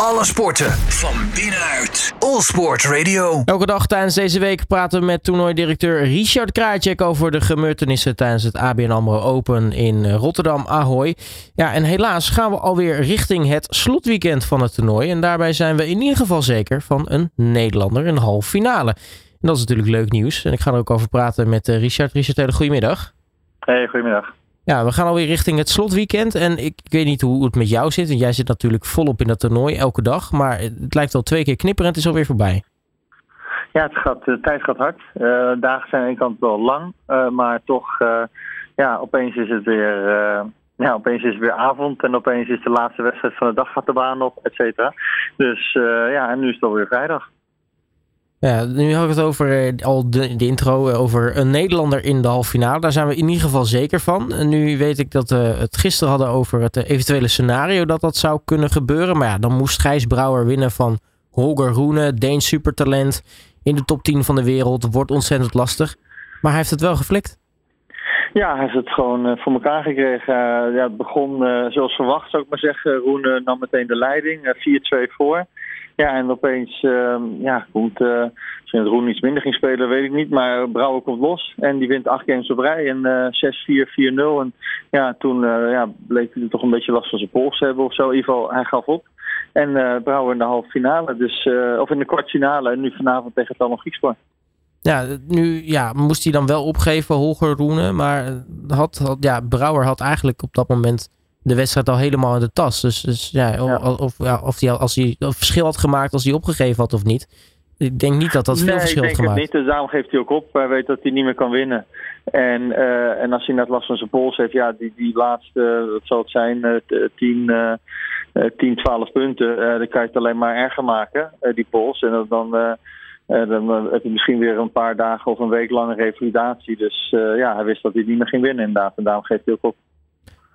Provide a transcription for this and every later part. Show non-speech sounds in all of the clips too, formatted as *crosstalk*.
Alle sporten van binnenuit. All Sport Radio. Elke dag tijdens deze week praten we met toernooidirecteur Richard Krajcek over de gebeurtenissen tijdens het ABN AMRO Open in Rotterdam Ahoy. Ja, en helaas gaan we alweer richting het slotweekend van het toernooi. En daarbij zijn we in ieder geval zeker van een Nederlander in de halve finale. En dat is natuurlijk leuk nieuws. En ik ga er ook over praten met eh, Richard. Richard, hele goedemiddag. Hey, goedemiddag. Ja, we gaan alweer richting het slotweekend. En ik, weet niet hoe het met jou zit. Want jij zit natuurlijk volop in dat toernooi elke dag. Maar het lijkt al twee keer knipperen en het is alweer voorbij. Ja, het gaat, de tijd gaat hard. Uh, dagen zijn aan de kant wel lang. Uh, maar toch, uh, ja, opeens is het weer... ja, opeens is het weer avond en opeens is de laatste wedstrijd van de dag gaat de baan op, et cetera. Dus ja, en nu is het alweer vrijdag. Ja, nu had ik het over uh, al de, intro uh, over een Nederlander in de halve finale. Daar zijn we in ieder geval zeker van. Nu weet ik dat we het gisteren hadden over het eventuele scenario dat dat zou kunnen gebeuren. Maar ja, dan moest Gijs Brouwer winnen van Holger Roene, Deens supertalent in de top 10 van de wereld. Wordt ontzettend lastig. Maar hij heeft het wel geflikt. Ja, hij heeft het gewoon voor elkaar gekregen. ja, het begon zoals verwacht, zou ik maar zeggen. Roene nam meteen de leiding, 4-2 voor. Ja, en opeens uh, ja, komt, uh, misschien het Roen iets minder ging spelen, weet ik niet. Maar Brouwer komt los en die wint acht games op rij. En uh, 6-4, 4-0. En ja, toen uh, ja, bleek hij toch een beetje last van zijn pols te hebben of zo. In ieder geval, hij gaf op. En uh, Brouwer in de halve finale, dus, of in de kwartfinale. En nu vanavond tegen Tano Griekspoor. Ja, nu ja, moest hij dan wel opgeven, Holger Roene. Maar had, had, ja, Brouwer had eigenlijk op dat moment de wedstrijd al helemaal in de tas. Dus, dus ja, of, ja, of hij als hij verschil had gemaakt als hij opgegeven had of niet. Ik denk niet dat dat veel nee, verschil had gemaakt. Nee, ik denk het niet. Dus daarom geeft hij ook op. Hij weet dat hij niet meer kan winnen. En, uh, en als hij net last van zijn pols heeft, ja, die, die laatste, wat zal het zijn, uh, 10, uh, 10, 12 punten, uh, dan kan je het alleen maar erger maken, die pols. En dan, dan heb je misschien weer een paar dagen of een week lange revalidatie. Dus ja, hij wist dat hij niet meer ging winnen inderdaad. En daarom geeft hij ook op.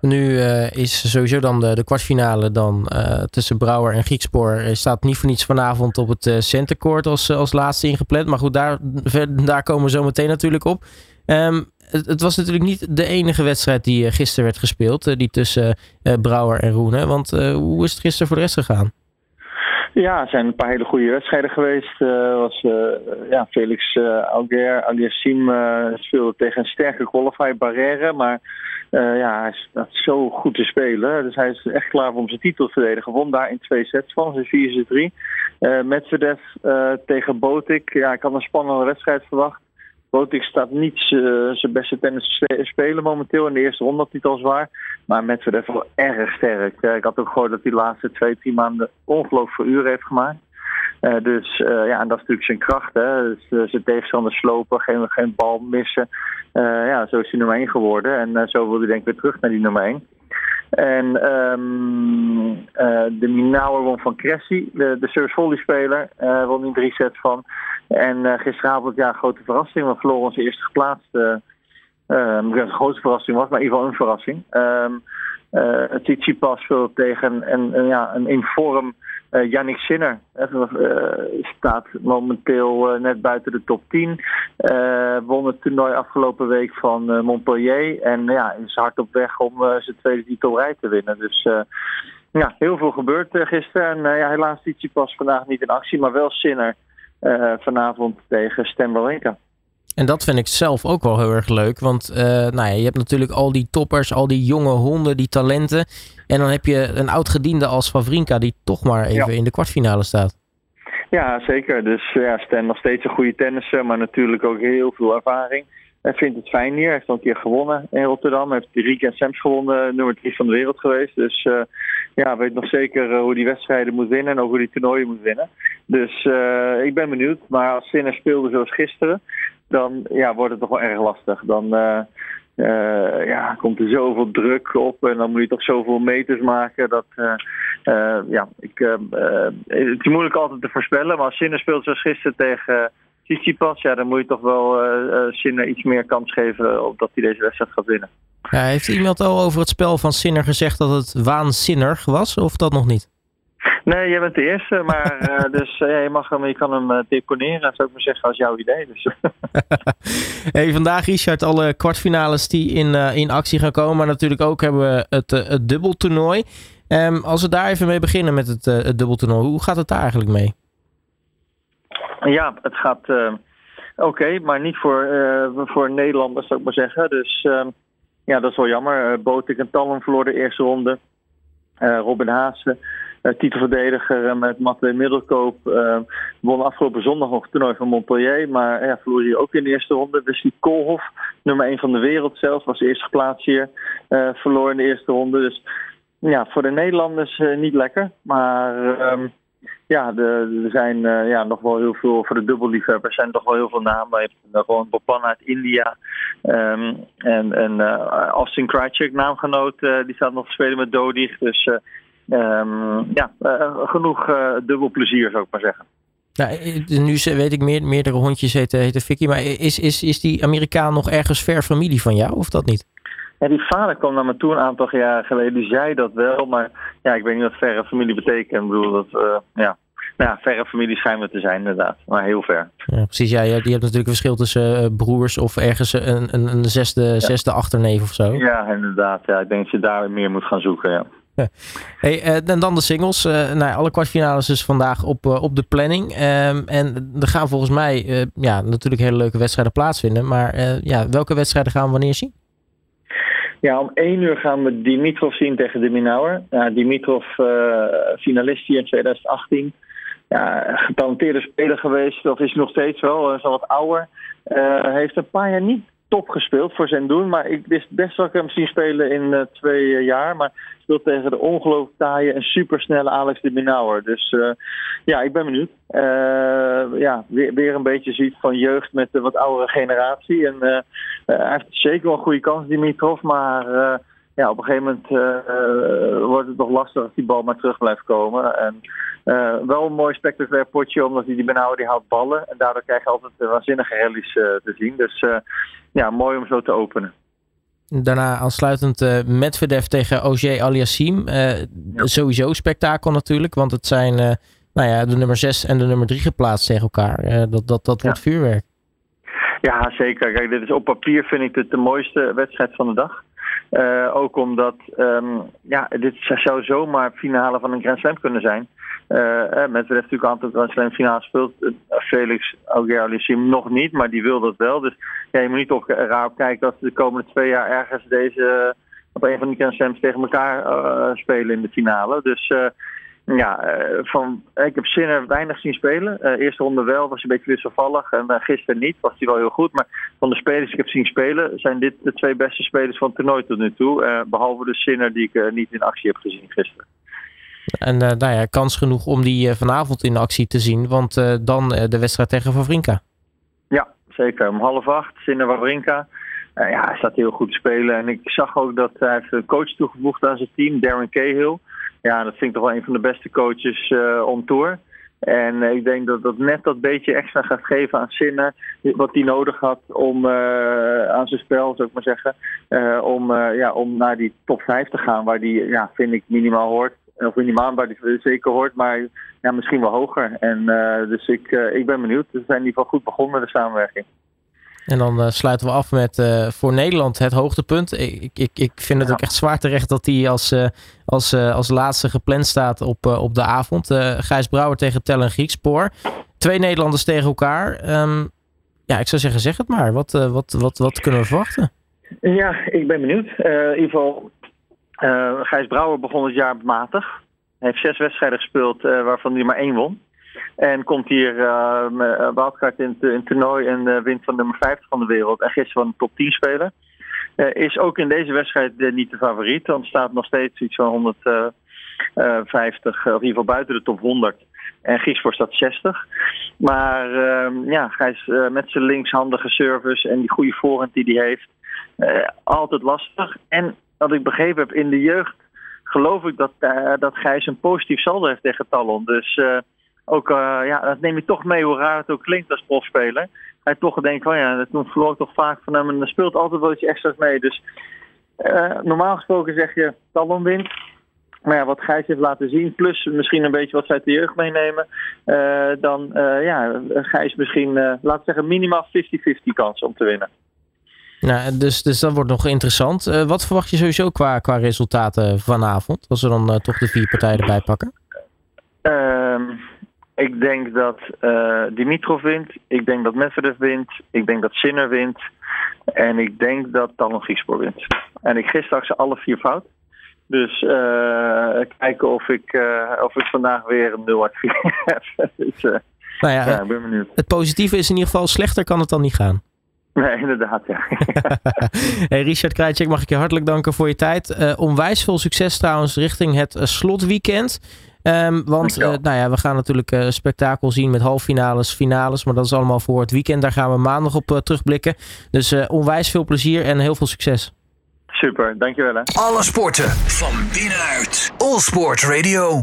Nu uh, is sowieso dan de, de kwartfinale dan uh, tussen Brouwer en Griekspoor. staat niet voor niets vanavond op het uh, als, als laatste ingepland. Maar goed, daar, daar komen we zo meteen natuurlijk op. Um, het, het, was natuurlijk niet de enige wedstrijd die gisteren werd gespeeld. die tussen Brouwer en Roene. Want hoe is het gisteren voor de rest gegaan? Ja, er zijn een paar hele goede wedstrijden geweest. Uh, was, uh, ja, Felix uh, Auger, Aliassim speelde tegen een sterke qualifier Barrère. Maar ja, hij staat zo goed te spelen. Dus hij is echt klaar om zijn titel te verdedigen. Won daar in twee sets van, dus 4 3 Medvedev tegen Botik. Ja, ik had een spannende wedstrijd verwacht. Botik staat niet zijn beste tennis spelen momenteel. In de eerste ronde had hij het al zwaar. Maar Medvedev wel erg sterk. ik had ook gehoord dat hij de laatste twee, drie maanden ongelooflijk veel uren heeft gemaakt. Uh, dus uh, ja, en dat is natuurlijk zijn kracht. Hè? Dus, uh, zijn tegenstander slopen, geen, geen bal missen. ja, zo is hij nummer 1 geworden. En zo wil hij denk ik weer terug naar die nummer 1. En um, de Minauer won van Cressy, de, de service volley speler, won in drie sets van. En gisteravond, ja, grote verrassing. We verloren onze eerste geplaatste. Um, ik weet de grootste verrassing was, maar in ieder geval een verrassing. Um, uh, Tsitsipas tegen een, een, ja, een Yannick Sinner. Uh, staat momenteel net buiten de top 10. won het toernooi afgelopen week van Montpellier. En ja, is hard op weg om zijn tweede titelrij te winnen. Dus ja, heel veel gebeurd gisteren. En ja, helaas Tsitsipas vandaag niet in actie, maar wel Sinner vanavond tegen Stan Wawrinka. En dat vind ik zelf ook wel heel erg leuk. Want uh, nou ja, je hebt natuurlijk al die toppers, al die jonge honden, die talenten. En dan heb je een oud gediende als Favrinka die toch maar even ja. in de kwartfinale staat. Ja, zeker. Dus ja, Stan nog steeds een goede tennisser, maar natuurlijk ook heel veel ervaring. Hij vindt het fijn hier. Hij heeft al een keer gewonnen in Rotterdam. Hij heeft de Riek en Sams gewonnen, nummer 3 van de wereld geweest. Dus uh, ja, weet nog zeker hoe die wedstrijden moet winnen en ook hoe die toernooien moet winnen. Dus uh, ik ben benieuwd. Maar als Sinner speelde zoals gisteren, dan ja, wordt het toch wel erg lastig. Dan uh, uh, ja, komt er zoveel druk op en dan moet je toch zoveel meters maken. Dat, uh, ja, ik, het is moeilijk altijd te voorspellen, maar als Sinner speelt zoals gisteren tegen Tsitsipas, ja, dan moet je toch wel Sinner iets meer kans geven op dat hij deze wedstrijd gaat winnen. Heeft iemand al over het spel van Sinner gezegd dat het waanzinnig was, of dat nog niet? Nee, jij bent de eerste, maar uh, *laughs* dus uh, je mag hem, je kan hem uh, deponeren, zou ik maar zeggen, als jouw idee. Dus. *laughs* hey, vandaag, Richard, alle kwartfinales die in, in actie gaan komen. Maar natuurlijk ook hebben we het, het dubbeltoernooi. Ehm, als we daar even mee beginnen met het, het dubbeltoernooi, hoe gaat het daar eigenlijk mee? Ja, het gaat oké, maar niet voor, voor Nederlanders zou ik maar zeggen. Dus ehm, ja, dat is wel jammer. Uh, Botik en Tallen verloor de eerste ronde. Robin Haase uh, titelverdediger uh, met Matwee Middelkoop. Uh, won afgelopen zondag nog het toernooi van Montpellier. Maar ja, verloor hij ook in de eerste ronde. Dus die Koolhof, nummer 1 van de wereld zelfs, was eerst geplaatst hier. verloor in de eerste ronde. Dus ja, voor de Nederlanders niet lekker. Maar um, ja, er zijn ja, nog wel heel veel, voor de dubbelliefhebbers zijn nog wel heel veel namen. Hij heeft gewoon Bopan uit India. Um, en en Austin Krajcik, naamgenoot, die staat nog te spelen met Dodig. Dus ja, uh, genoeg uh, dubbel plezier zou ik maar zeggen. Nou, nu weet ik meer, meerdere hondjes heten, heten Vicky, maar is, is, is die Amerikaan nog ergens ver familie van jou of dat niet? Ja, die vader kwam naar me toe een aantal jaren geleden. Die zei dat wel, maar ja, ik weet niet wat verre familie betekent. Ik bedoel, dat, uh, ja, nou ja, verre familie schijnen te zijn inderdaad, maar heel ver. Ja, precies, ja, je, hebt natuurlijk een verschil tussen uh, broers of ergens een, een, een zesde, ja. zesde achterneef of zo. Ja, inderdaad. Ja, ik denk dat je daar meer moet gaan zoeken, ja. *laughs* Hey, uh, en dan de singles. Uh, nou, alle kwartfinales is vandaag op, uh, op de planning. Um, en er gaan volgens mij ja, natuurlijk hele leuke wedstrijden plaatsvinden. Maar ja, welke wedstrijden gaan we wanneer zien? Ja, om één uur gaan we Dimitrov zien tegen de Minauer. Ja, Dimitrov, finalist hier in 2018. Ja, getalenteerde speler geweest, of is nog steeds wel, is al wat ouder. heeft een paar jaar niet top gespeeld voor zijn doen. Maar ik wist best wel ik hem zien spelen in uh, twee uh, jaar. Maar tegen de ongelooflijk taaie en supersnelle Alex de Minauer. Dus uh, ja, ik ben benieuwd. ja, weer, weer een beetje ziet van jeugd met de wat oudere generatie. En hij heeft zeker wel een goede kans, Dimitrov. Maar ja, op een gegeven moment wordt het nog lastig als die bal maar terug blijft komen. En wel een mooi spectaculair potje, omdat hij die benauwen die houdt ballen. En daardoor krijg je altijd waanzinnige rallies te zien. Dus ja, mooi om zo te openen. Daarna aansluitend uh, Medvedev tegen Ogier Aliassim. Ja. Sowieso spektakel natuurlijk, want het zijn nou ja, de nummer 6 en de nummer 3 geplaatst tegen elkaar. dat dat, dat wordt vuurwerk. Ja, zeker. Kijk, dit is op papier vind ik het de mooiste wedstrijd van de dag. Uh, ook omdat um, ja, dit zou zomaar finale van een Grand Slam kunnen zijn. Uh, met heeft natuurlijk een aantal Grand Slam finales speelt. Felix Auger-Aliassime nog niet, maar die wil dat wel. Dus ja, je moet niet toch raar op kijken dat ze de komende twee jaar ergens deze op een van die Grand Slams tegen elkaar spelen in de finale. Dus ja, van, ik heb Sinner weinig zien spelen. eerste ronde wel, was een beetje wisselvallig. En gisteren niet, was hij wel heel goed. Maar van de spelers die ik heb zien spelen, zijn dit de twee beste spelers van het toernooi tot nu toe. behalve de Sinner die ik niet in actie heb gezien gisteren. En uh, nou ja, kans genoeg om die uh, vanavond in actie te zien. Want uh, dan de wedstrijd tegen Wawrinka. Ja, zeker. Om half acht, Sinner Wawrinka. ja, hij staat heel goed te spelen. En ik zag ook dat hij heeft een coach toegevoegd aan zijn team, Darren Cahill. Ja, dat vind ik toch wel een van de beste coaches on tour. En ik denk dat dat net dat beetje extra gaat geven aan Sinner. Wat hij nodig had om aan zijn spel, zou ik maar zeggen. om, ja, om naar die top 5 te gaan, waar die, ja, vind ik, minimaal hoort of in die maand waar die zeker hoort, maar ja, misschien wel hoger. En uh, dus ik, uh, ik ben benieuwd. We zijn in ieder geval goed begonnen met de samenwerking. En dan uh, sluiten we af met voor Nederland het hoogtepunt. Ik, ik, ik vind het ja. ook echt zwaar terecht dat hij als, als, als laatste gepland staat op, op de avond. Gijs Brouwer tegen Tellen Griekspoor. Twee Nederlanders tegen elkaar. Um, ja, ik zou zeggen, zeg het maar. Wat, wat, wat, wat kunnen we verwachten? Ja, ik ben benieuwd. in ieder geval Gijs Brouwer begon het jaar matig. Hij heeft zes wedstrijden gespeeld, waarvan hij maar één won. En komt hier uh, wildcard in, het toernooi en wint van nummer 50 van de wereld. En gisteren van de top 10 spelen. is ook in deze wedstrijd niet de favoriet. Want staat nog steeds iets van 150, of in ieder geval buiten de top 100. En Giesvoort staat 60. Maar ja, Gijs met zijn linkshandige service en die goede voorhand die hij heeft. altijd lastig. En wat ik begrepen heb in de jeugd, geloof ik dat, dat Gijs een positief saldo heeft tegen Talon. Dus ook, uh, ja, dat neem je toch mee, hoe raar het ook klinkt als profspeler. Hij toch denkt van ja, dat verloor ik toch vaak van hem en er speelt altijd wel iets extra's mee. Dus normaal gesproken zeg je Talon wint. Maar ja, wat Gijs heeft laten zien, plus misschien een beetje wat zij de jeugd meenemen, dan ja, Gijs misschien, laten we zeggen, minimaal 50-50 kans om te winnen. Nou, dus, dus dat wordt nog interessant. wat verwacht je sowieso qua, qua resultaten vanavond? Als we dan toch de vier partijen erbij pakken? Ik denk dat Dimitrov wint. Ik denk dat Medvedev wint. Ik denk dat Sinner wint. En ik denk dat Talon Griekspoor wint. En ik gis straks alle vier fout. Dus uh, kijken of ik, uh, of ik vandaag weer een 0 uit 4 *laughs* heb. dus, nou ja, ja, ik ben benieuwd. Het positieve is in ieder geval, slechter kan het dan niet gaan. *laughs* Nee, inderdaad, ja. *laughs* hey Richard Krijtjek, mag ik je hartelijk danken voor je tijd. onwijs veel succes trouwens richting het slotweekend. Um, want uh, nou ja, we gaan natuurlijk uh, spektakel zien met halffinales, finales. Maar dat is allemaal voor het weekend. Daar gaan we maandag op uh, terugblikken. Dus onwijs veel plezier en heel veel succes. Super, dankjewel hè. Alle sporten van binnenuit. All Sport Radio.